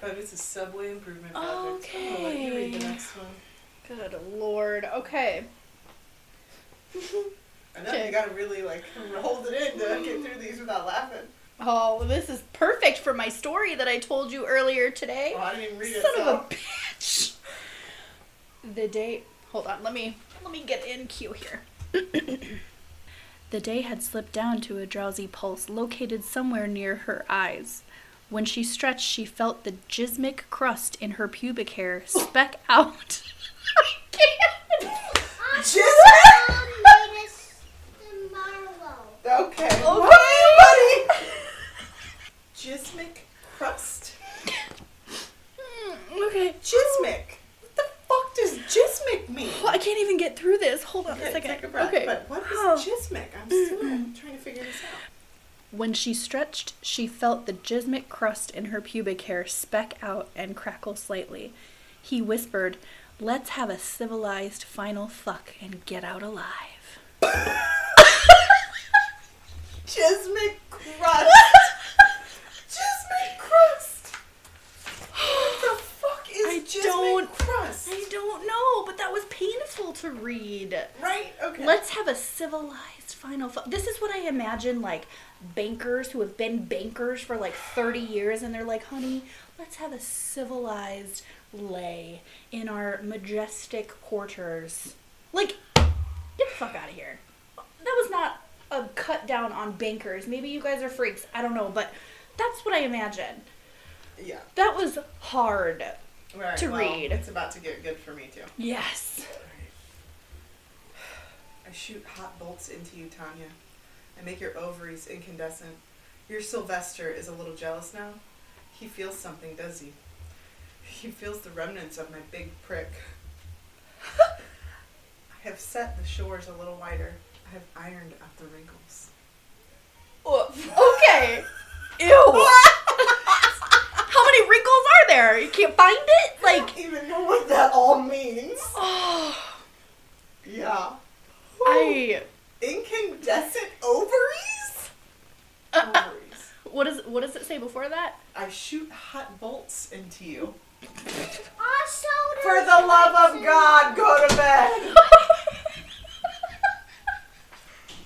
But it's a subway improvement project. Oh, let you read the Okay. next one. good lord. Okay. <laughs> I know Okay. you gotta really like <laughs> hold it in to get through these without laughing. Oh, this is perfect for my story that I told you earlier today. Oh, I didn't even read it. Son so. of a bitch. The date. Hold on. Let me let me get in queue here. the day had slipped down to a drowsy pulse located somewhere near her eyes. When she stretched, she felt the jismic crust in her pubic hair speck <laughs> out. Jismic? Venus and Marlowe. Okay. Okay. Buddy. Jismic crust. Mm, okay. Jismic. What the fuck does jismic mean? Oh, I can't even get through this. Hold on Okay, a second. take a breath. Okay. But what is Oh. jismic? I'm still trying to figure this out. When she stretched, she felt the jismic crust in her pubic hair speck out and crackle slightly. He whispered, Let's have a civilized final fuck and get out alive. <laughs> Jismic crust. <laughs> jismic crust. What the fuck is I jismic don't- crust? I don't know, but that was painful to read. Right? Okay. Let's have a civilized final fuck. This is what I imagine like bankers who have been bankers for like 30 years and they're like, honey, let's have a civilized lay in our majestic quarters. Like, get the fuck out of here. That was not a cut down on bankers. Maybe you guys are freaks. I don't know, but that's what I imagine. Yeah. That was hard. Right, To well, read. It's about to get good for me too. Yes. I shoot hot bolts into you, Tania. I make your ovaries incandescent. Your Sylvester is a little jealous now. He feels something, does he? He feels the remnants of my big prick. I have set the shores a little wider. I have ironed out the wrinkles. Okay. Ew. <laughs> How many wrinkles are there? You can't find it? I Like, don't even know what that all means. oh, <sighs> Yeah. I. Incandescent ovaries? Uh, uh, Ovaries. what is what does it say before that? I shoot hot bolts into you. Also, For the love of God, go to bed.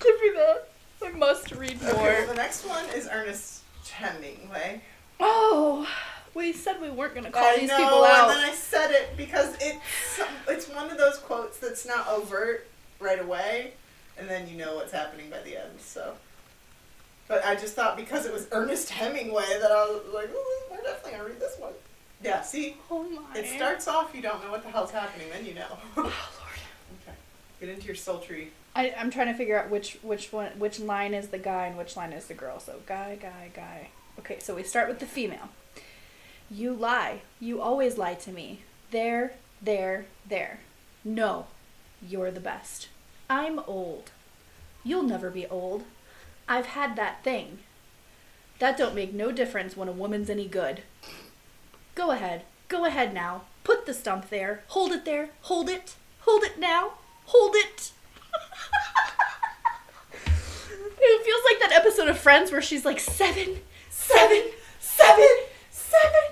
Give me that. I must read Okay, more. well, the next one is Ernest Hemingway. Oh, we said we weren't gonna call I these know, people out. and then I said it because it's it's one of those quotes that's not overt right away, and then you know what's happening by the end. So, but I just thought because it was Ernest Hemingway that I was like, I'm definitely gonna read this one. Yeah, see, oh my. it starts off you don't know what the hell's happening, then you know. Oh lord. okay, get into your sultry. I, I'm trying to figure out which which one which line is the guy and which line is the girl. So guy, guy, guy. Okay, so we start with the female. You lie. You always lie to me. There, There, there. No, you're the best. I'm old. You'll never be old. I've had that thing. That don't make no difference when a woman's any good. Go ahead. Go ahead now. Put the stump there. Hold it there. Hold it. Hold it now. Hold it. <laughs> it feels like that episode of Friends where she's like, seven, seven, seven, seven.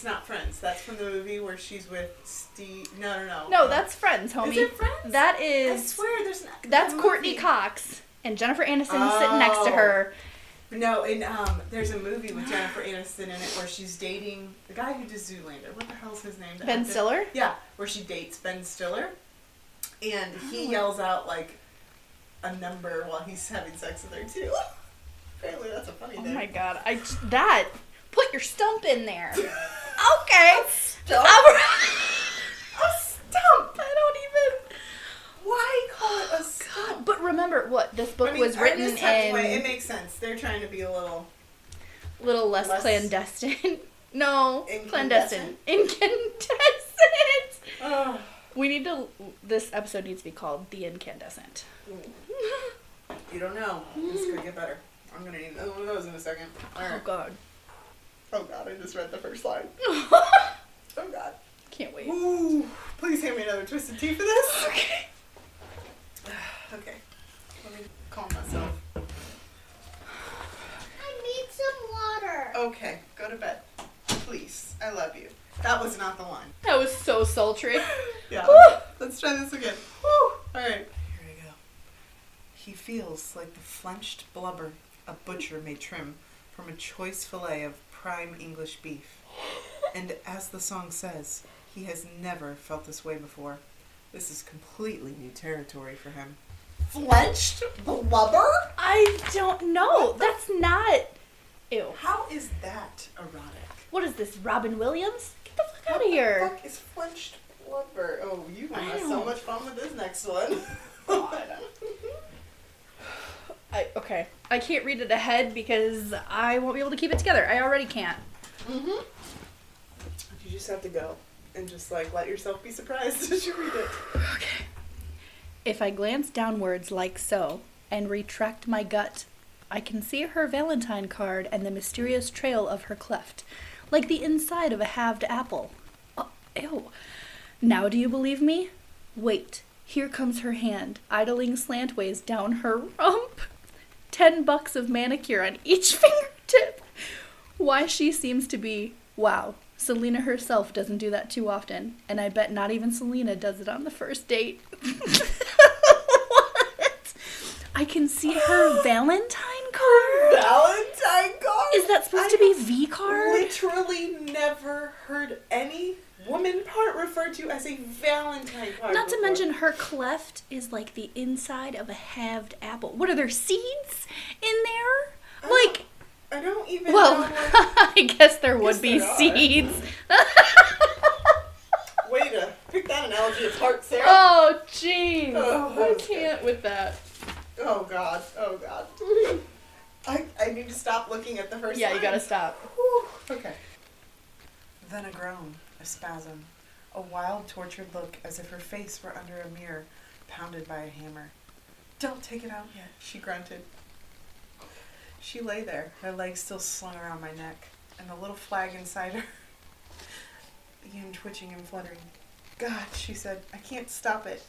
It's not Friends. That's from the movie where she's with Steve. No, no, no. No, that's Friends, homie. Is it Friends? That I swear, there's not. That's Courteney. Cox and Jennifer Aniston sitting next to Oh. her. No, and um, there's a movie with Jennifer Aniston in it where she's dating the guy who does Zoolander. What the hell's his name? Ben? Stiller. Yeah, where she dates Ben Stiller, and he Oh. yells out like a number while he's having sex with her too. <laughs> Apparently, that's a funny thing. Oh thing. my god! I that put your stump in there. <laughs> Okay. A Stump? <laughs> A stump. I don't even. Why call it a oh, stump? But remember what this book I mean, was written have to. It makes sense. They're trying to be a little. little less, Less- clandestine. <laughs> no, clandestine. Incandescent? Oh. We need to. This episode needs to be called the incandescent. You don't know. It's gonna get better. I'm gonna need another one of those in a second. Oh god. Oh god, I just read the first line. <laughs> Oh god. Can't wait. Ooh, please hand me another twisted tea for this. <laughs> Okay. <sighs> Okay. Let me calm myself. I need some water. Okay, go to bed. Please. I love you. That was not the line. That was so sultry. <laughs> Yeah. Woo. Let's try this again. Woo. Alright. Here we go. He feels like the flenched blubber a butcher may trim from a choice fillet of prime English beef. And as the song says, he has never felt this way before. This is completely new territory for him. Flenched blubber? I don't know. That's not. Ew. How is that erotic? What is this, Robin Williams? Get the fuck out What of the here. fuck is flenched blubber? Oh, you gonna have so much fun with this next one. <laughs> I, okay. I can't read it ahead because I won't be able to keep it together. I already can't. Mm-hmm. You just have to go and just like let yourself be surprised <laughs> as you read it. Okay. If I glance downwards like so and retract my gut, I can see her Valentine card and the mysterious trail of her cleft, like the inside of a halved apple. Oh, ew. Now do you believe me? Wait. Here comes her hand, idling slantways down her. rum. 10 bucks of manicure on each <laughs> fingertip. Why she seems to be, wow, Selina herself doesn't do that too often, and I bet not even Selina does it on the first date. <laughs> what? I can see her <gasps> Valentine card. Valentine card? Is that supposed I to be V card? Literally never heard any woman part referred to as a Valentine card. Not to before. mention her cleft is like the inside of a halved apple. What are there seeds in there? I Like, I don't even well, know. <laughs> I guess there would Yes, be there seeds. <laughs> way to pick that analogy apart, Sarah. oh, jeez. Oh, I can't with that. Oh god. Oh god. I, I need to stop looking at the first Yeah, you gotta stop. Whew. Okay. Then a groan, a spasm, a wild, tortured look as if her face were under a mirror, pounded by a hammer. Don't take it out yet, she grunted. She lay there, her legs still slung around my neck, and the little flag inside her <laughs> began twitching and fluttering. God, she said, I can't stop it.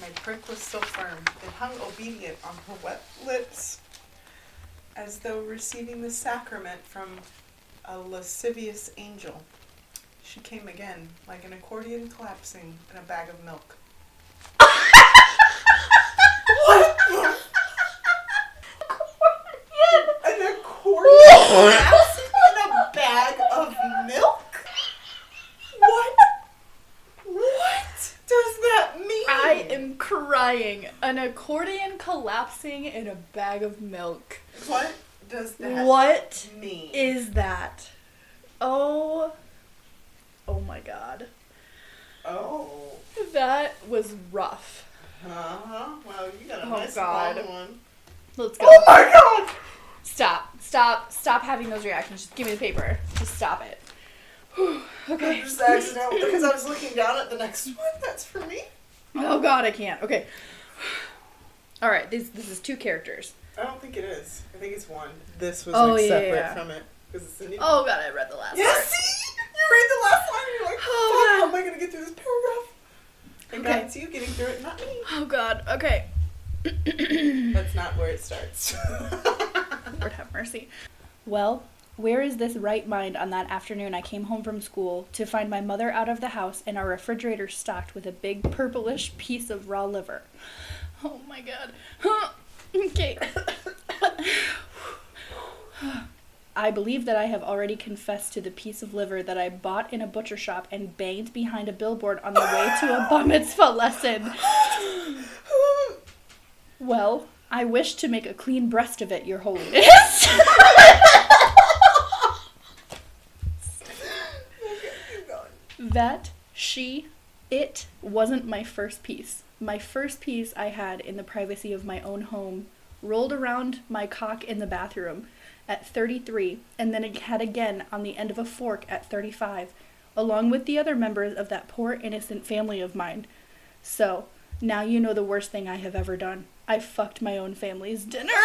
My prick was still firm. It hung obedient on her wet lips, as though receiving the sacrament from a lascivious angel. She came again, like an accordion collapsing in a bag of milk. what? the- An accordion collapsing in a bag of milk? What? What does that mean? I am crying. An accordion collapsing in a bag of milk. What does that What mean? is that? Oh. Oh god. oh. That was rough. Uh huh. Well, you got a Oh, nice God. long one. Let's go. Oh my god! Stop. Stop. Stop having those reactions. Just give me the paper. Just stop it. Whew. <sighs> Okay. Just accidentally because I was looking down at the next one. That's for me. Oh god, I can't. Okay. <sighs> All right, this this is two characters. I don't think it is. I think it's one. This was Oh, like yeah, separate yeah. from it because it's a new. Oh god, I read the last Yeah, part. see? You read the last line and you're like, Oh, fuck, God. how am I going to get through this paragraph? And Okay. God, it's you getting through it, not me. Oh god. Okay. <clears throat> That's not where it starts. <laughs> Lord have mercy. Well, where is this right mind on that afternoon I came home from school to find my mother out of the house and our refrigerator stocked with a big purplish piece of raw liver? Oh my god. okay. I believe that I have already confessed to the piece of liver that I bought in a butcher shop and banged behind a billboard on the way to a bar mitzvah lesson. Well, I wish to make a clean breast of it, Your Holiness. <laughs> that she, it wasn't my first piece. My first piece I had in the privacy of my own home, rolled around my cock in the bathroom at 33, and then had again on the end of a fork at 35, along with the other members of that poor innocent family of mine. So, now you know the worst thing I have ever done. I fucked my own family's dinner. <laughs>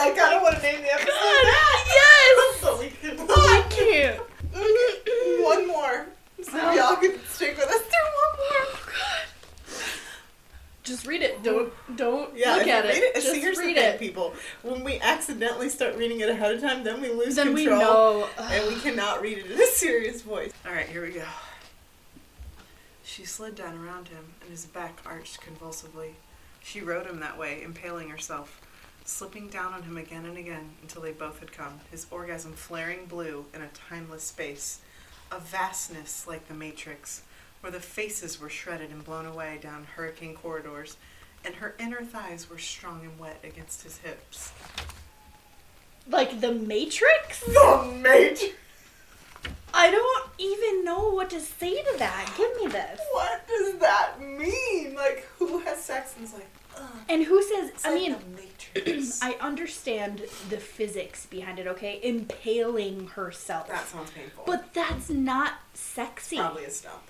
I kind of want to name the episode God, that. yes! But we can I can't. Okay, one more. So y'all can stick with us through one more. Just read it. Don't don't Yeah, look if you at read it. it. Just See, here's read the thing, it. people. When we accidentally start reading it ahead of time, then we lose Then we control. know. And we read it in a <laughs> serious voice. All right, here we go. She slid down around him, and his back arched convulsively. She rode him that way, impaling herself, slipping down on him again and again until they both had come, his orgasm flaring blue in a timeless space, a vastness like the Matrix, where the faces were shredded and blown away down hurricane corridors, and her inner thighs were strong and wet against his hips. Like the Matrix? The Matrix! I don't even know what to say to that. Give me this. What does that mean? Like, who has sex and is like, ugh. And who says? It's I like mean, <clears throat> I understand the physics behind it. Okay, impaling herself. that sounds painful. but that's not sexy. probably a stump.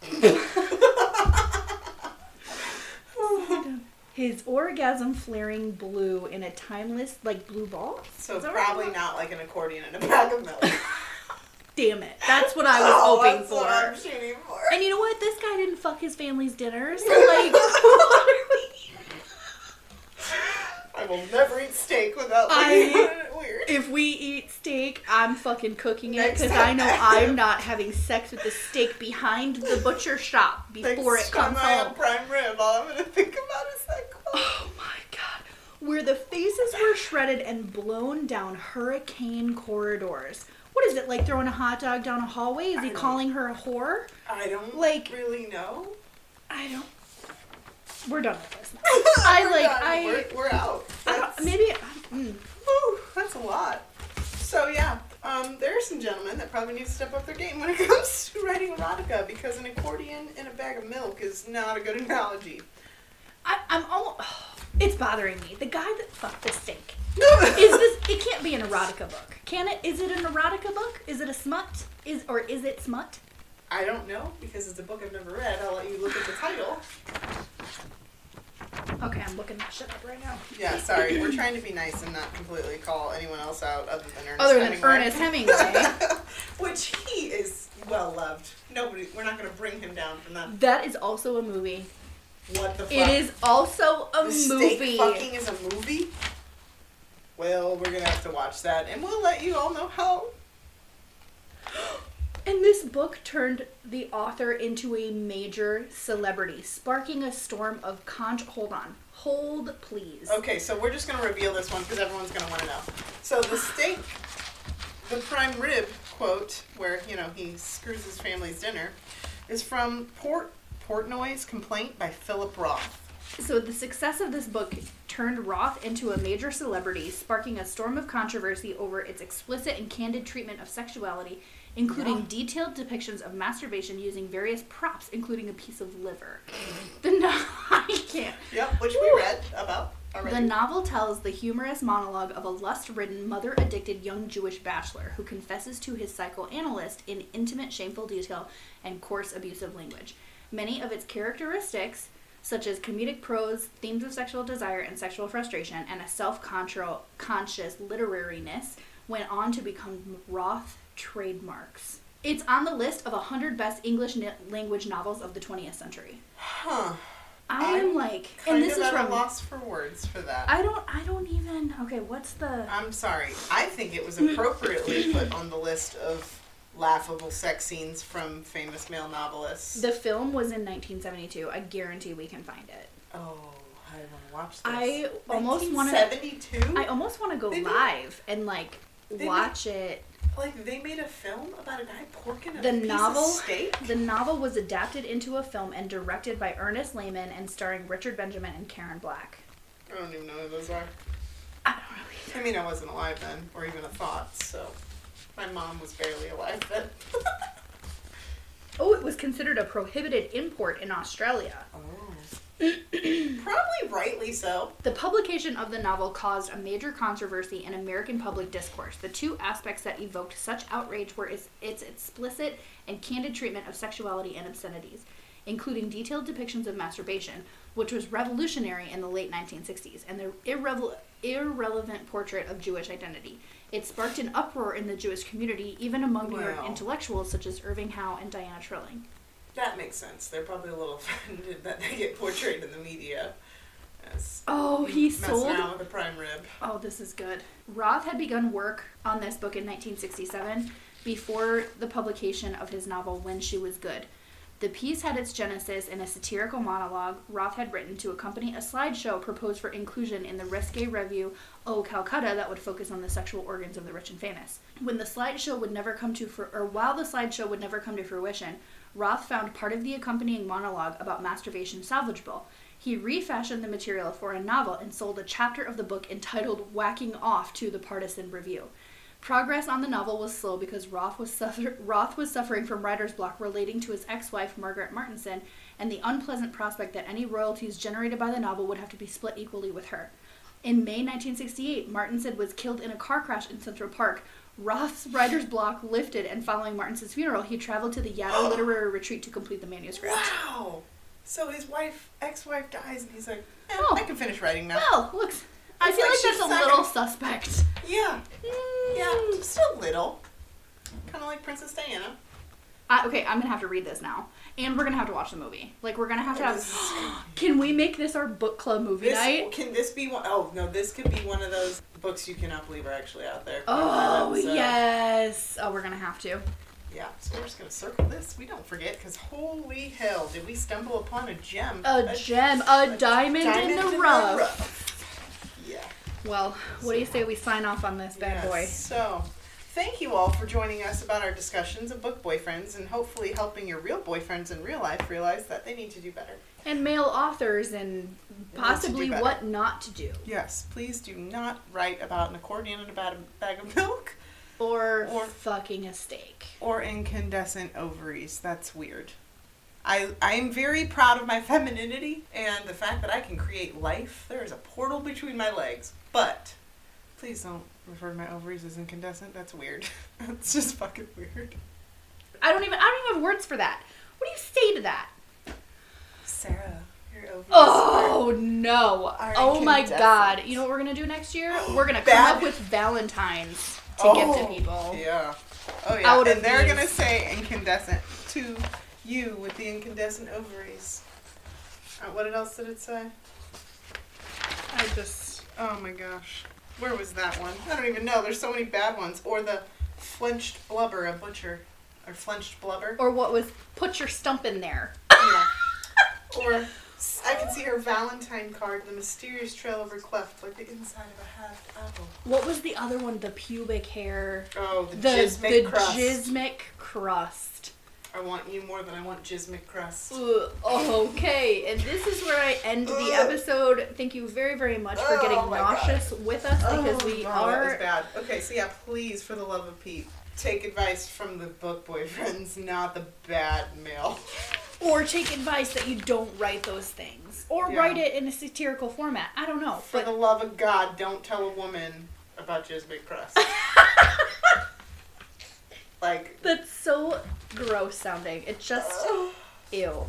<laughs> His orgasm flaring blue in a timeless, like blue ball. so Is that what probably not like an accordion in a bag of milk. <laughs> Damn it! That's what I was Oh, hoping for. what I'm shooting for. And you know what? This guy didn't fuck his family's dinner, so <laughs> like, what are we? I will never eat steak without I- looking it weird. If we eat steak, I'm fucking cooking it because. I know I'm <laughs> not having sex with the steak behind the butcher shop before Next it time comes I have home. prime rib, all I'm gonna think about is that quote. Oh my god. Where the faces were shredded and blown down hurricane corridors. What is it, like throwing a hot dog down a hallway? Is he calling her a whore? I don't Like- really know. I don't. We're done with this. <laughs> I We're like, done. I. We're, we're out. That's- maybe. Mm. Whew, that's a lot. So yeah, um, there are some gentlemen that probably need to step up their game when it <laughs> comes to writing erotica because an accordion in a bag of milk is not a good analogy. I, I'm almost. It's bothering me. The guy that fucked the steak. <laughs> Is this? It can't be an erotica book, can it? Is it an erotica book? Is it a smut? Is or is it smut? I don't know because it's a book I've never read. I'll let you look at the title. Okay, I'm looking that shit up right now. Yeah, sorry, we're trying to be nice and not completely call anyone else out other than Ernest. Other than Hemingway. Ernest Hemingway, <laughs> Which he is well loved. Nobody, we're not going to bring him down from that. that is also a movie. What the fuck? It is also a The steak movie. fucking is a movie? Well, we're gonna have to watch that, and we'll let you all know how. <gasps> And this book turned the author into a major celebrity, sparking a storm of con. Hold on, hold please. Okay, so we're just gonna reveal this one because everyone's gonna want to know. So the <gasps> steak, the prime rib quote, where you know he screws his family's dinner, is from Port Portnoy's Complaint by Philip Roth. So the success of this book turned Roth into a major celebrity, sparking a storm of controversy over its explicit and candid treatment of sexuality, including Yeah. detailed depictions of masturbation using various props, including a piece of liver. the no, <laughs> I can't. Yep, which we read about. already. The novel tells the humorous monologue of a lust ridden, mother addicted young Jewish bachelor who confesses to his psychoanalyst in intimate, shameful detail and coarse, abusive language. Many of its characteristics, such as comedic prose, themes of sexual desire and sexual frustration, and a self conscious literariness, went on to become Roth trademarks. It's on the list of 100 best English ni- language novels of the 20th century. huh. I am I'm like, and this of is at from. a loss for words for that. I don't. I don't even. Okay, what's the? I'm sorry. I think it was <laughs> appropriately put on the list of laughable sex scenes from famous male novelists. The film was in 1972. I guarantee we can find it. oh, I want to watch this. I almost wanna- 1972? I almost want to go They did- live and like They watch it. like they made a film about a guy porking a The piece novel- of steak. The novel was adapted into a film and directed by Ernest Lehman and starring Richard Benjamin and Karen Black. I don't even know who those are. I don't know. I mean, I wasn't alive then, or even a thought. So, my mom was barely alive then. <laughs> Oh, it was considered a prohibited import in Australia. oh. Probably rightly so. The publication of the novel caused a major controversy in American public discourse. The two aspects that evoked such outrage were its, its explicit and candid treatment of sexuality and obscenities, including detailed depictions of masturbation, which was revolutionary in the late 1960s, and the irrevel- irrelevant portrait of Jewish identity. It sparked an uproar in the Jewish community, even among New York Wow. intellectuals such as Irving Howe and Diana Trilling. That makes sense. They're probably a little <laughs> offended that they get portrayed in the media as Oh, he messing sold around with a prime rib. Oh, this is good. Roth had begun work on this book in 1967 before the publication of his novel When She Was Good. The piece had its genesis in a satirical monologue Roth had written to accompany a slideshow proposed for inclusion in the risque revue Oh Calcutta that would focus on the sexual organs of the rich and famous. When the slideshow would never come to fr- or while the slideshow would never come to fruition, Roth found part of the accompanying monologue about masturbation salvageable. He refashioned the material for a novel and sold a chapter of the book entitled Whacking Off to the Partisan Review. Progress on the novel was slow because Roth was, suffer- Roth was suffering from writer's block relating to his ex wife, Margaret Martinson, and the unpleasant prospect that any royalties generated by the novel would have to be split equally with her. In May 1968, Martinson was killed in a car crash in Central Park. Roth's writer's block lifted, and following Martinson's funeral, he traveled to the Yaddo <gasps> Literary Retreat to complete the manuscript. Wow. So his wife, ex-wife, dies, and he's like, eh, Oh. I can finish writing now. Well, looks. I feel like like, that's a little suspect. Yeah, yeah, just a little. Kind of like Princess Diana. I, okay, I'm gonna have to read this now, and we're gonna have to watch the movie. Like, we're gonna have to have. <gasps> Can we make this our book club movie This, night? can this be one oh no, this could be one of those books you cannot believe are actually out there. Oh That's, uh, yes. Oh, we're gonna have to. Yeah, so we're just gonna circle this. We don't forget, because holy hell, did we stumble upon a gem? A gem, a diamond, in the rough. rough. Yeah. Well, what do you say we sign off on this bad Yes. boy? So, thank you all for joining us about our discussions of book boyfriends and hopefully helping your real boyfriends in real life realize that they need to do better. And male authors and possibly what not to do, Yes, please do not write about an accordion and a bag bag of milk or, Or- fucking a steak. or incandescent ovaries. That's weird. I, I'm very proud of my <laughs> femininity and the fact that I can create life. There is a portal between my legs. But please don't refer to my ovaries as incandescent. That's weird. <laughs> That's just fucking weird. I don't even. I don't even have words for that. What do you say to that? Sarah, your ovaries. Oh no! are Oh my god! You know what we're gonna do next year? <gasps> We're gonna come up with Valentines to give to Oh, people. Yeah. Oh yeah. Out and they're these. gonna say incandescent to you with the incandescent ovaries. Uh, what else did it say? I just. Oh my gosh. Where was that one? I don't even know. There's so many bad ones. Or the flinched blubber, a butcher. Or flinched blubber. Or what was put your stump in there? yeah. Or I can see her Valentine card, the mysterious trail of her cleft, like the inside of a halved apple. What was the other one? The pubic hair. Oh, the, The the crust. jismic crust. I want you more than I want jismic crust. Ugh, okay, and this is where I end the episode. Thank you very, very much for Oh getting God. nauseous with us oh, because we Oh, that was are. bad. Okay, so yeah, please, for the love of Pete, take advice from the book boyfriends, <laughs> not the bad male. or take advice that you don't write those things or Yeah. write it in a satirical format. I don't know, For but the love of God, don't tell a woman about Jizz Press. <laughs> like, that's so gross sounding. It just ugh. <sighs> ew.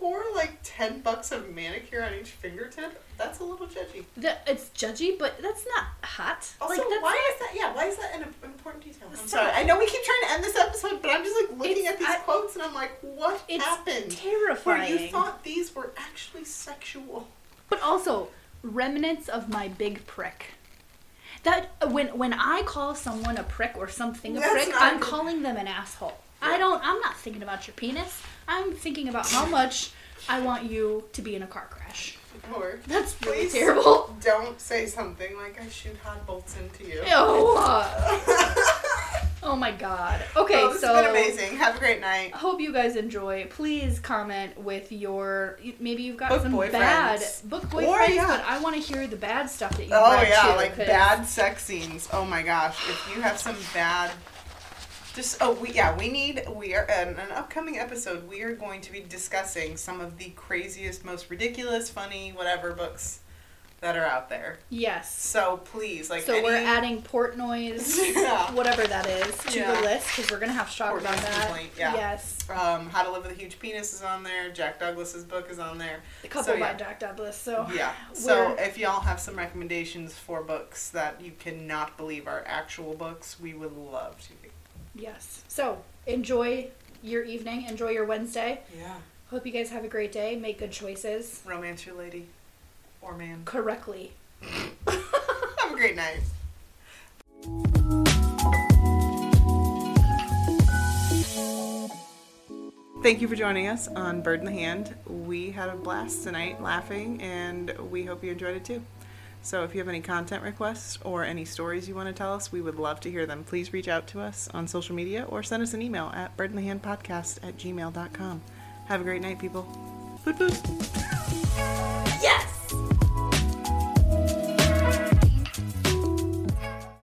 or like 10 bucks of manicure on each fingertip. That's a little judgy. The, it's judgy, but that's not hot. Also, like that's why not, is that? Yeah, why is that an important detail? I'm sorry. I know we keep trying to end this episode, but I'm just like looking at these I- quotes and I'm like, what It's happened? terrifying. Where you thought these were actually sexual. But also remnants of my big prick. That when when I call someone a prick or something a That's prick, I'm good. calling them an asshole. I don't. I'm not thinking about your penis. I'm thinking about how much I want you to be in a car crash. Or That's really terrible. Don't say something like I shoot hot bolts into you. Ew. <laughs> Oh my god. Okay, oh, this so has been amazing. Have a great night. Hope you guys enjoy. Please comment with your maybe you've got Book some boyfriends. bad book boyfriends, or, yeah. but I want to hear the bad stuff that you Oh yeah, too, like 'cause- bad sex scenes. Oh my gosh, if you have some bad, just oh we yeah we need we are in an upcoming episode we are going to be discussing some of the craziest, most ridiculous, funny, whatever books that are out there. Yes. So please, like so any, we're adding Portnoy's, <laughs> Yeah. whatever that is, to Yeah. the list because we're gonna have to talk about Portnoy's that. Complaint, yeah. Yes. um, How to Live with a Huge Penis is on there. Jack Douglas's book is on there. A couple So, yeah. by Jack Douglas. So Yeah. So We're- if y'all have some recommendations for books that you cannot believe are actual books, we would love to. yes. So enjoy your evening. Enjoy your Wednesday. Yeah. Hope you guys have a great day. Make good choices Romance your lady or man. correctly. <laughs> Have a great night. Thank you for joining us on Bird in the Hand. We had a blast tonight laughing, and we hope you enjoyed it too. So, if you have any content requests or any stories you want to tell us, we would love to hear them. Please reach out to us on social media or send us an email at birdinthehandpodcast at gmail.com. Have a great night, people. Poot poot. Yes.